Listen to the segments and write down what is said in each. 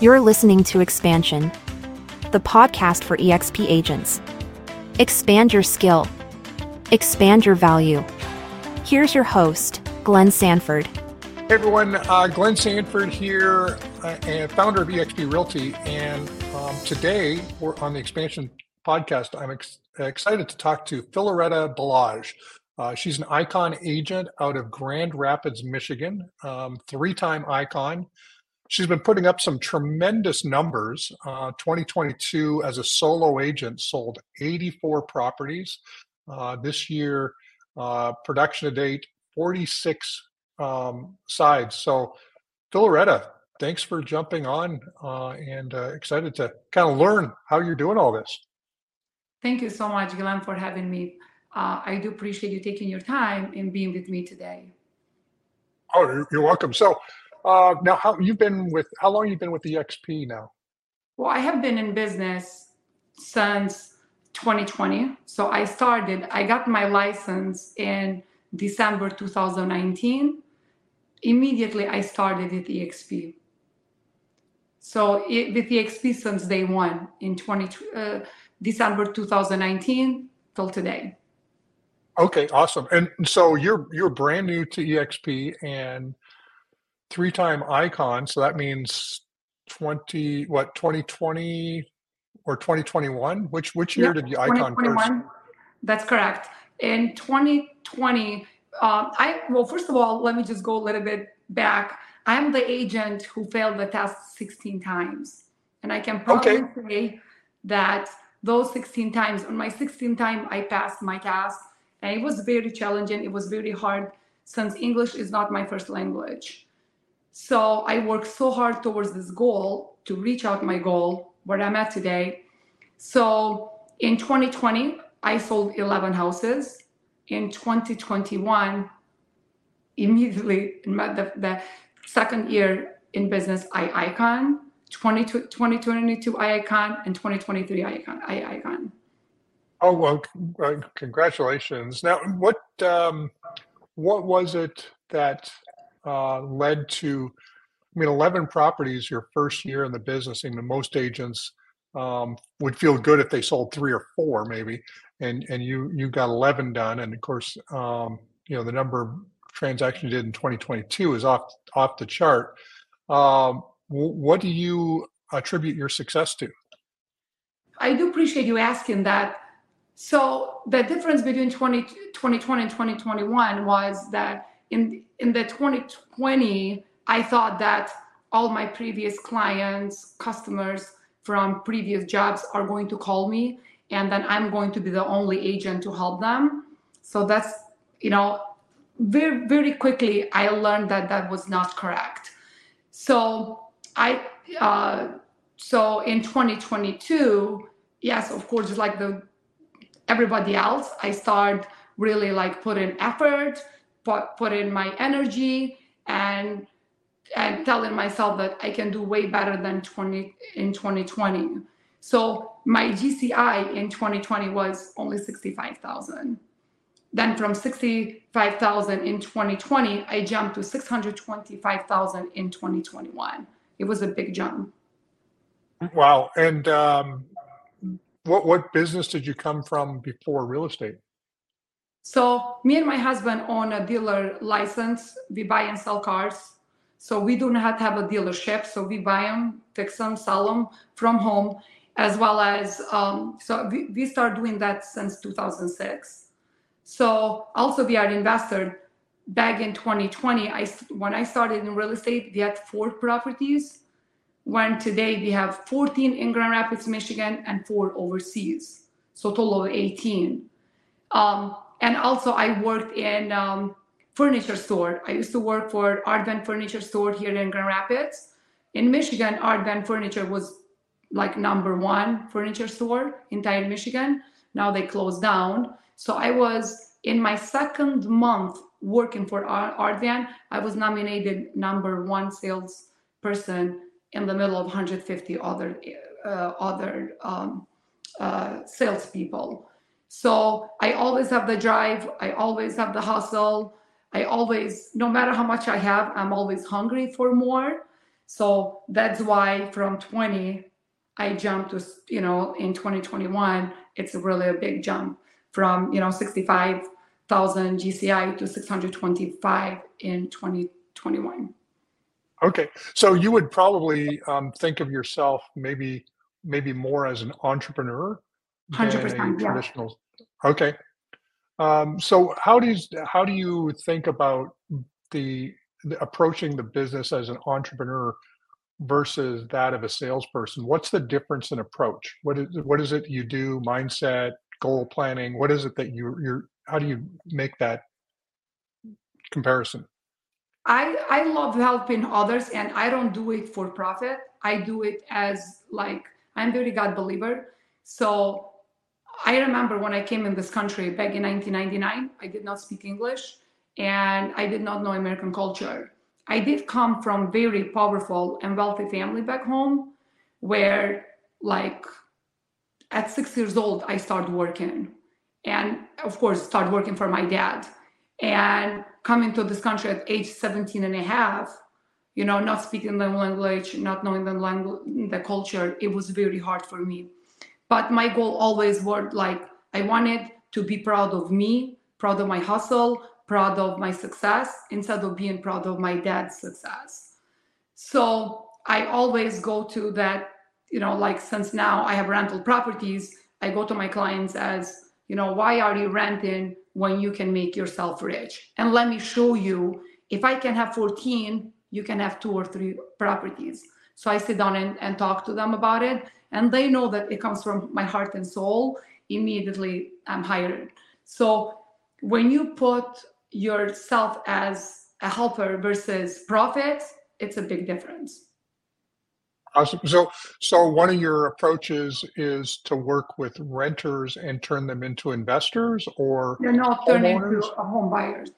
You're listening to Expansion, the podcast for EXP agents. Expand your skill, expand your value. Here's your host, Glenn Sanford. Hey everyone, uh, Glenn Sanford here, uh, founder of EXP Realty. And um, today we're on the Expansion podcast. I'm ex- excited to talk to Filloreta Balaj. Uh, she's an icon agent out of Grand Rapids, Michigan, um, three time icon. She's been putting up some tremendous numbers. Uh, 2022, as a solo agent, sold 84 properties. Uh, this year, uh, production to date, 46 um, sides. So, Filloreta, thanks for jumping on uh, and uh, excited to kind of learn how you're doing all this. Thank you so much, Glenn, for having me. Uh, I do appreciate you taking your time and being with me today. Oh, you're welcome. So, uh, now, how you've been with? How long you've been with EXP now? Well, I have been in business since 2020. So I started. I got my license in December 2019. Immediately, I started at EXP. So it, with EXP since day one in 20 uh, December 2019 till today. Okay, awesome. And so you're you're brand new to EXP and three-time icon. So that means 20 what 2020 or 2021? Which which year yeah, did you icon first? That's correct. In 2020, um, I well, first of all, let me just go a little bit back. I'm the agent who failed the test 16 times, and I can probably okay. say that those 16 times on my 16th time I passed my test, and it was very challenging. It was very hard since English is not my first language. So I worked so hard towards this goal to reach out my goal where I'm at today. So in 2020, I sold 11 houses. In 2021, immediately in my, the, the second year in business, I icon. 2022 I icon and 2023 I icon. I icon. Oh well, congratulations! Now, what um, what was it that uh, led to, I mean, 11 properties your first year in the business. I mean, most agents um, would feel good if they sold three or four, maybe, and and you you got 11 done. And of course, um, you know, the number of transactions you did in 2022 is off off the chart. Um, what do you attribute your success to? I do appreciate you asking that. So the difference between 20, 2020 and 2021 was that in in the 2020 i thought that all my previous clients customers from previous jobs are going to call me and then i'm going to be the only agent to help them. So that's you know very very quickly i learned that that was not correct. So i uh, so in 2022 yes of course like the everybody else i start really like put in effort put, put in my energy and and telling myself that I can do way better than 20 in 2020. So my GCI in 2020 was only 65,000. Then from 65,000 in 2020, I jumped to 625,000 in 2021. It was a big jump. Wow. And um, what what business did you come from before real estate? So me and my husband own a dealer license. We buy and sell cars. So we do not have a dealership. So we buy them, fix them, sell them from home, as well as um, so we, we start doing that since 2006. So also we are investor. Back in 2020, I when I started in real estate, we had four properties. When today we have 14 in Grand Rapids, Michigan, and four overseas, so total of 18. Um, and also I worked in um, furniture store. I used to work for Art Van Furniture Store here in Grand Rapids. In Michigan, Art Van Furniture was like number one furniture store in entire Michigan. Now they closed down. So I was in my second month working for Art Van. I was nominated number one sales person in the middle of 150 other uh, other um, uh, salespeople. So I always have the drive. I always have the hustle. I always, no matter how much I have, I'm always hungry for more. So that's why from 20, I jumped to, you know, in 2021, it's really a big jump from, you know, 65,000 GCI to 625 in 2021. Okay, so you would probably um, think of yourself maybe maybe more as an entrepreneur than 100%, a yeah. Okay, um, so how do you how do you think about the, the approaching the business as an entrepreneur versus that of a salesperson? What's the difference in approach? What is what is it you do? Mindset, goal planning. What is it that you you're? How do you make that comparison? I I love helping others, and I don't do it for profit. I do it as like I'm very God believer. So I remember when I came in this country back in 1999, I did not speak English and I did not know American culture. I did come from very powerful and wealthy family back home where like at six years old I started working and of course started working for my dad and coming to this country at age 17 and a half you know not speaking the language not knowing the language the culture it was very hard for me but my goal always was like i wanted to be proud of me proud of my hustle proud of my success instead of being proud of my dad's success. So i always go to that you know like since now i have rental properties i go to my clients as you know why are you renting when you can make yourself rich? And let me show you if i can have 14 you can have two or three properties. So i sit down and, and talk to them about it and they know that it comes from my heart and soul immediately i'm hired so when you put yourself as a helper versus profit it's a big difference Awesome. So, so one of your approaches is to work with renters and turn them into investors or they're not turning into home buyers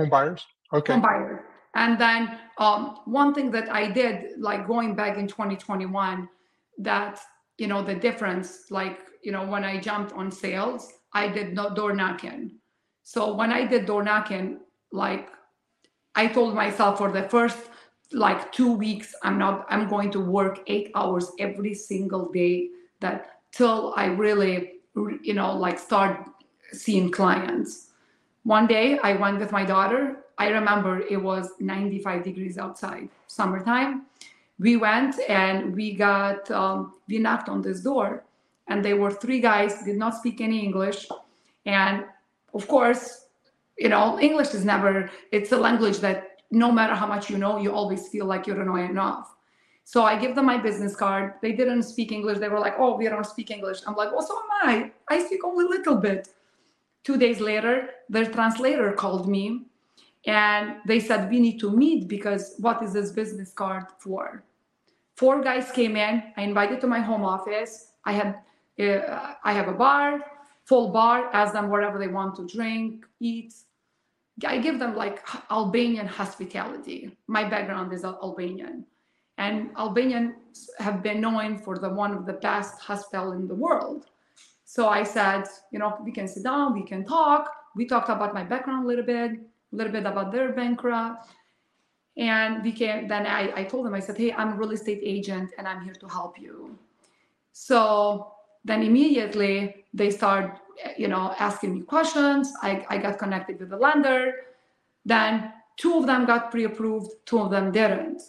home buyers. Okay. home buyer. And then um, one thing that I did, like going back in 2021, that you know the difference, like you know when I jumped on sales, I did no door knocking. So when I did door knocking, like I told myself for the first like two weeks, I'm not, I'm going to work eight hours every single day. That till I really, you know, like start seeing clients. One day I went with my daughter. I remember it was 95 degrees outside, summertime. We went and we got, um, we knocked on this door, and there were three guys, did not speak any English. And of course, you know, English is never, it's a language that no matter how much you know, you always feel like you don't know enough. So I give them my business card. They didn't speak English. They were like, oh, we don't speak English. I'm like, well, so am I. I speak only a little bit. Two days later, their translator called me and they said, we need to meet because what is this business card for? Four guys came in. I invited to my home office. I had, uh, I have a bar, full bar, ask them whatever they want to drink, eat. I give them like Albanian hospitality. My background is Albanian. And Albanians have been known for the one of the best hospital in the world. So I said, you know, we can sit down, we can talk. We talked about my background a little bit, a little bit about their bankrupt. And we then I, I told them, I said, hey, I'm a real estate agent and I'm here to help you. So then immediately they start, you know, asking me questions. I, I got connected with the lender. Then two of them got pre-approved, two of them didn't.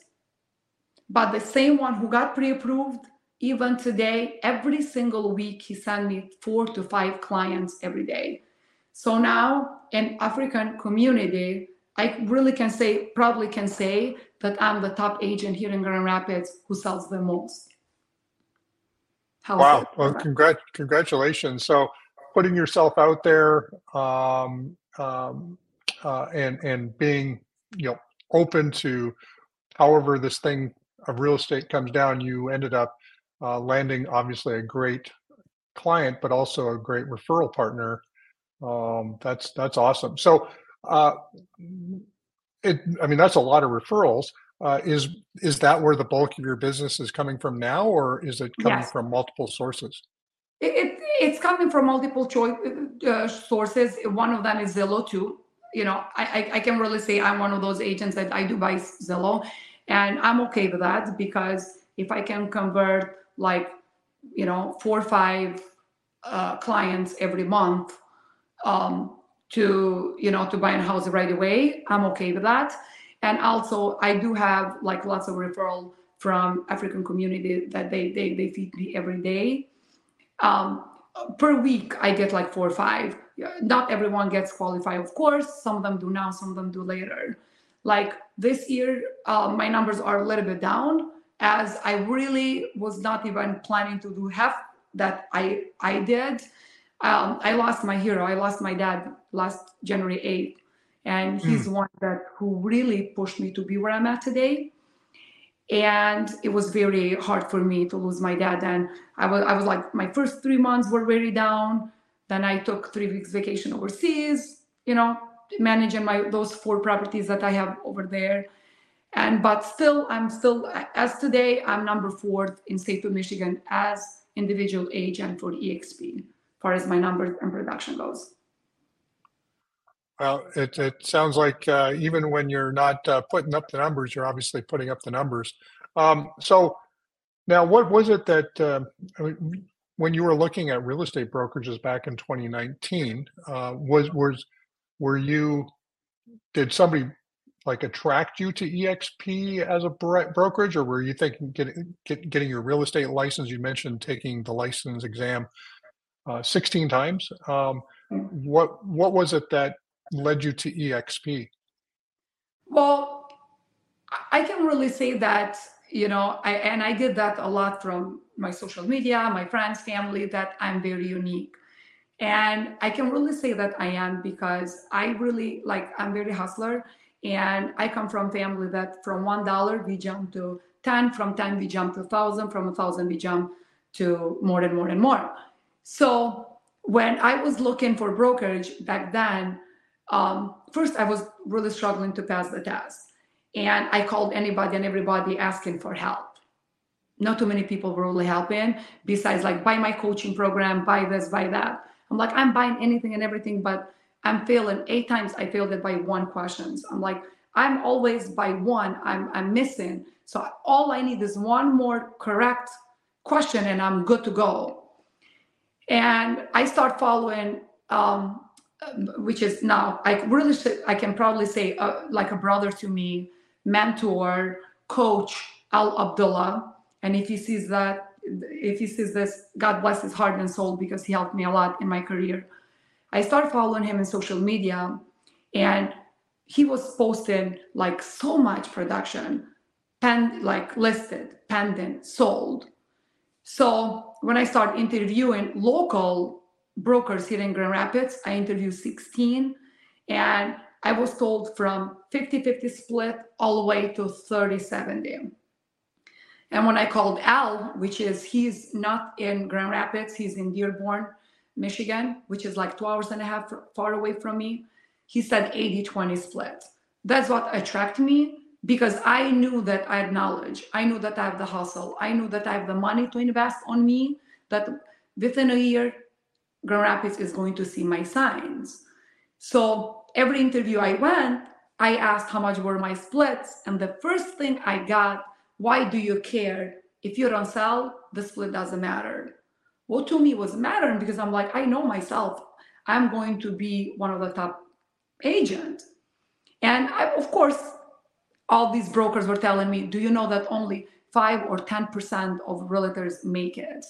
But the same one who got pre-approved, even today, every single week, he sent me four to five clients every day. So now in African community, I really can say, probably can say that I'm the top agent here in Grand Rapids who sells the most. How's Wow. Well, congrat, congratulations. So putting yourself out there um, um, uh, and and being you know open to however this thing of real estate comes down, you ended up uh, landing obviously a great client, but also a great referral partner. Um, that's that's awesome. So uh, it, I mean, that's a lot of referrals. Uh, is is that where the bulk of your business is coming from now, or is it coming Yes. from multiple sources? It, it, it's coming from multiple choice, uh, sources. One of them is Zillow too. You know, I, I, I can really say I'm one of those agents that I do buy Zillow. And I'm okay with that because if I can convert like, you know, four or five uh, clients every month um, to, you know, to buy a house right away, I'm okay with that. And also I do have like lots of referral from African community that they, they, they feed me every day. Um, per week, I get like four or five. Not everyone gets qualified, of course. Some of them do now, some of them do later. Like this year, uh, my numbers are a little bit down as I really was not even planning to do half that I I did. Um, I lost my hero. I lost my dad last January 8th. And he's mm. one that who really pushed me to be where I'm at today and it was very hard for me to lose my dad and i was i was like my first three months were very down then i took three weeks vacation overseas you know managing my those four properties that i have over there and but still i'm still as today i'm number four in state of michigan as individual agent for exp far as my numbers and production goes well, it, it sounds like uh, even when you're not uh, putting up the numbers, you're obviously putting up the numbers. Um, so now, what was it that uh, when you were looking at real estate brokerages back in 2019, uh, was was were you did somebody like attract you to EXP as a brokerage, or were you thinking getting get, getting your real estate license? You mentioned taking the license exam uh, 16 times. Um, mm. what what was it that led you to EXP? Well, I can really say that, you know, I, and I did that a lot from my social media, my friends, family, that I'm very unique. And I can really say that I am because I really like, I'm very hustler. And I come from family that from $1 we jump to 10, from 10 we jump to 1,000, from a 1,000 we jump to more and more and more. So when I was looking for brokerage back then, um, first I was really struggling to pass the test. And I called anybody and everybody asking for help. Not too many people were really helping, besides like buy my coaching program, buy this, buy that. I'm like, I'm buying anything and everything, but I'm failing. Eight times I failed it by one questions. I'm like, I'm always by one, I'm I'm missing. So all I need is one more correct question and I'm good to go. And I start following um, which is now I really I can probably say uh, like a brother to me, mentor, coach Al Abdullah. And if he sees that, if he sees this, God bless his heart and soul because he helped me a lot in my career. I started following him in social media, and he was posting like so much production, pen like listed, pending, sold. So when I started interviewing local brokers here in Grand Rapids. I interviewed 16 and I was told from 50 50 split all the way to 30 70. And when I called Al, which is he's not in Grand Rapids, he's in Dearborn, Michigan, which is like two hours and a half far away from me, he said 80 20 split. That's what attracted me because I knew that I had knowledge. I knew that I have the hustle. I knew that I have the money to invest on me, that within a year, Grand Rapids is going to see my signs. So every interview I went, I asked how much were my splits. And the first thing I got, why do you care? If you don't sell, the split doesn't matter. Well, to me was mattering because I'm like, I know myself. I'm going to be one of the top agents. And I, of course, all these brokers were telling me, do you know that only five or 10% of realtors make it?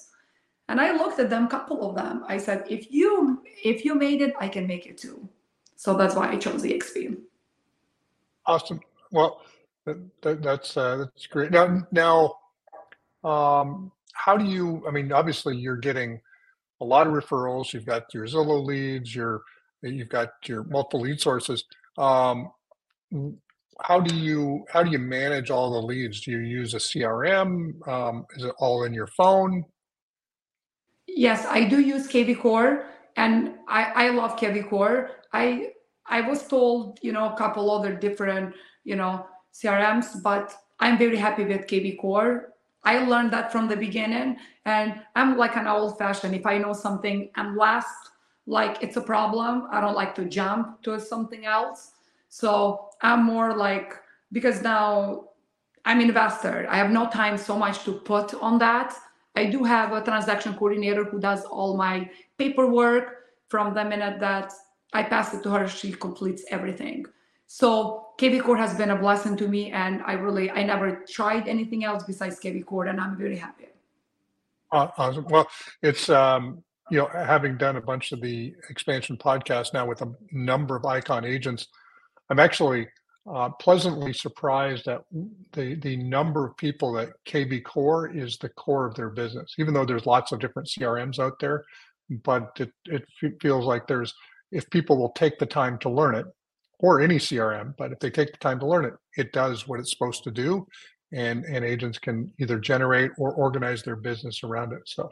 And I looked at them, a couple of them. I said, if you if you made it, I can make it too. So that's why I chose EXP. Awesome. Well, that, that's uh, that's great. Now, now, um, how do you? I mean, obviously, you're getting a lot of referrals. You've got your Zillow leads. Your you've got your multiple lead sources. Um, how do you how do you manage all the leads? Do you use a CRM? Um, is it all in your phone? Yes, I do use kvCORE and I, I love kvCORE. I I was told, you know, a couple other different, you know, CRMs, but I'm very happy with kvCORE. I learned that from the beginning and I'm like an old fashioned. If I know something and last like it's a problem, I don't like to jump to something else. So I'm more like because now I'm investor. I have no time so much to put on that. I do have a transaction coordinator who does all my paperwork. From the minute that I pass it to her, she completes everything. So kvCORE has been a blessing to me, and I really I never tried anything else besides kvCORE, and I'm very happy. Awesome. Well, it's um, you know having done a bunch of the expansion podcasts now with a number of icon agents, I'm actually uh, pleasantly surprised at the the number of people that kvCORE is the core of their business. Even though there's lots of different CRMs out there, but it it feels like there's if people will take the time to learn it, or any CRM, but if they take the time to learn it, it does what it's supposed to do, and and agents can either generate or organize their business around it. So.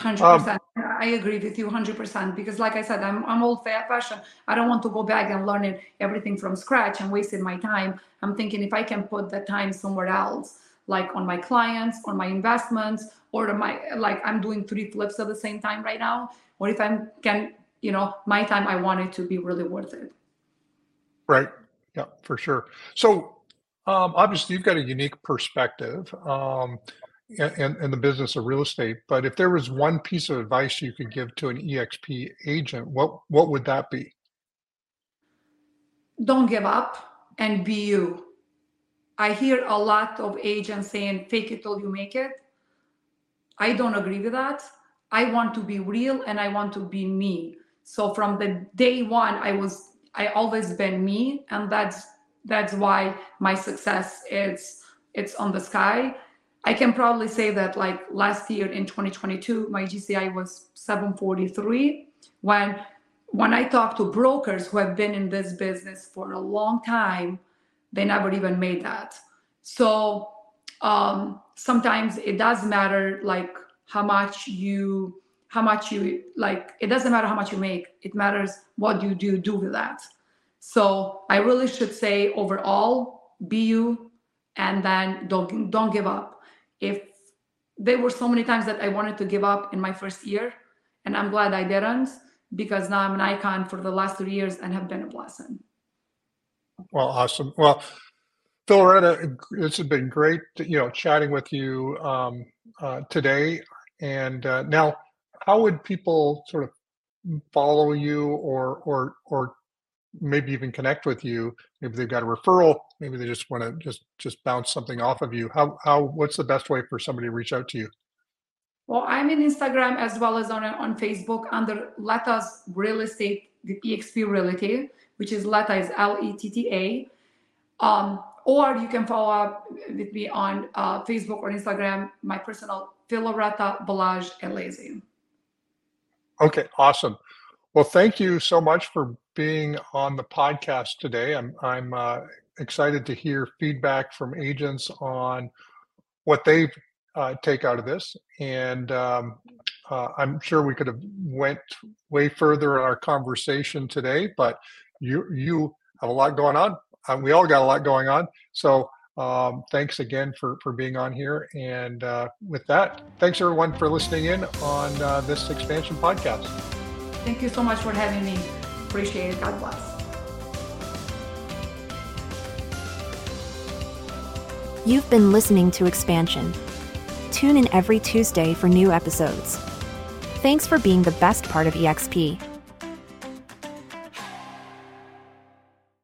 Hundred um, percent. I agree with you hundred percent because, like I said, I'm I'm old fashioned. I don't want to go back and learn everything from scratch and wasting my time. I'm thinking if I can put that time somewhere else, like on my clients, on my investments, or my like I'm doing three flips at the same time right now, or if I can, you know, my time I want it to be really worth it. Right. Yeah, for sure. So um, obviously, you've got a unique perspective um, in the business of real estate. But if there was one piece of advice you could give to an EXP agent, what what would that be? Don't give up and be you. I hear a lot of agents saying "fake it till you make it." I don't agree with that. I want to be real and I want to be me. So from the day one, I was I always been me, and that's that's why my success is it's on the sky. I can probably say that like last year in 2022, my GCI was 743. When when I talk to brokers who have been in this business for a long time, they never even made that. So um, sometimes it does matter like how much you how much you like it doesn't matter how much you make it matters what you do do with that so i really should say overall be you and then don't don't give up if there were so many times that i wanted to give up in my first year and i'm glad i didn't because now i'm an icon for the last three years and have been a blessing well awesome well Filloreta, this has been great, you know, chatting with you um, uh, today. And uh, now, how would people sort of follow you or or or maybe even connect with you maybe they've got a referral maybe they just want to just just bounce something off of you how how what's the best way for somebody to reach out to you well i'm in instagram as well as on on facebook under letta's real estate the exp realty which is letta is l-e-t-t-a um, or you can follow up with me on uh, facebook or instagram my personal Filloreta Balaj Elezi. Okay, awesome. Well, thank you so much for being on the podcast today. I'm I'm uh, excited to hear feedback from agents on what they uh, take out of this, and um, uh, I'm sure we could have went way further in our conversation today. But you you have a lot going on. Uh, we all got a lot going on, so um, thanks again for, for being on here. And uh, with that, thanks everyone for listening in on uh, this expansion podcast. Thank you so much for having me. Appreciate it. God bless. You've been listening to Expansion. Tune in every Tuesday for new episodes. Thanks for being the best part of EXP.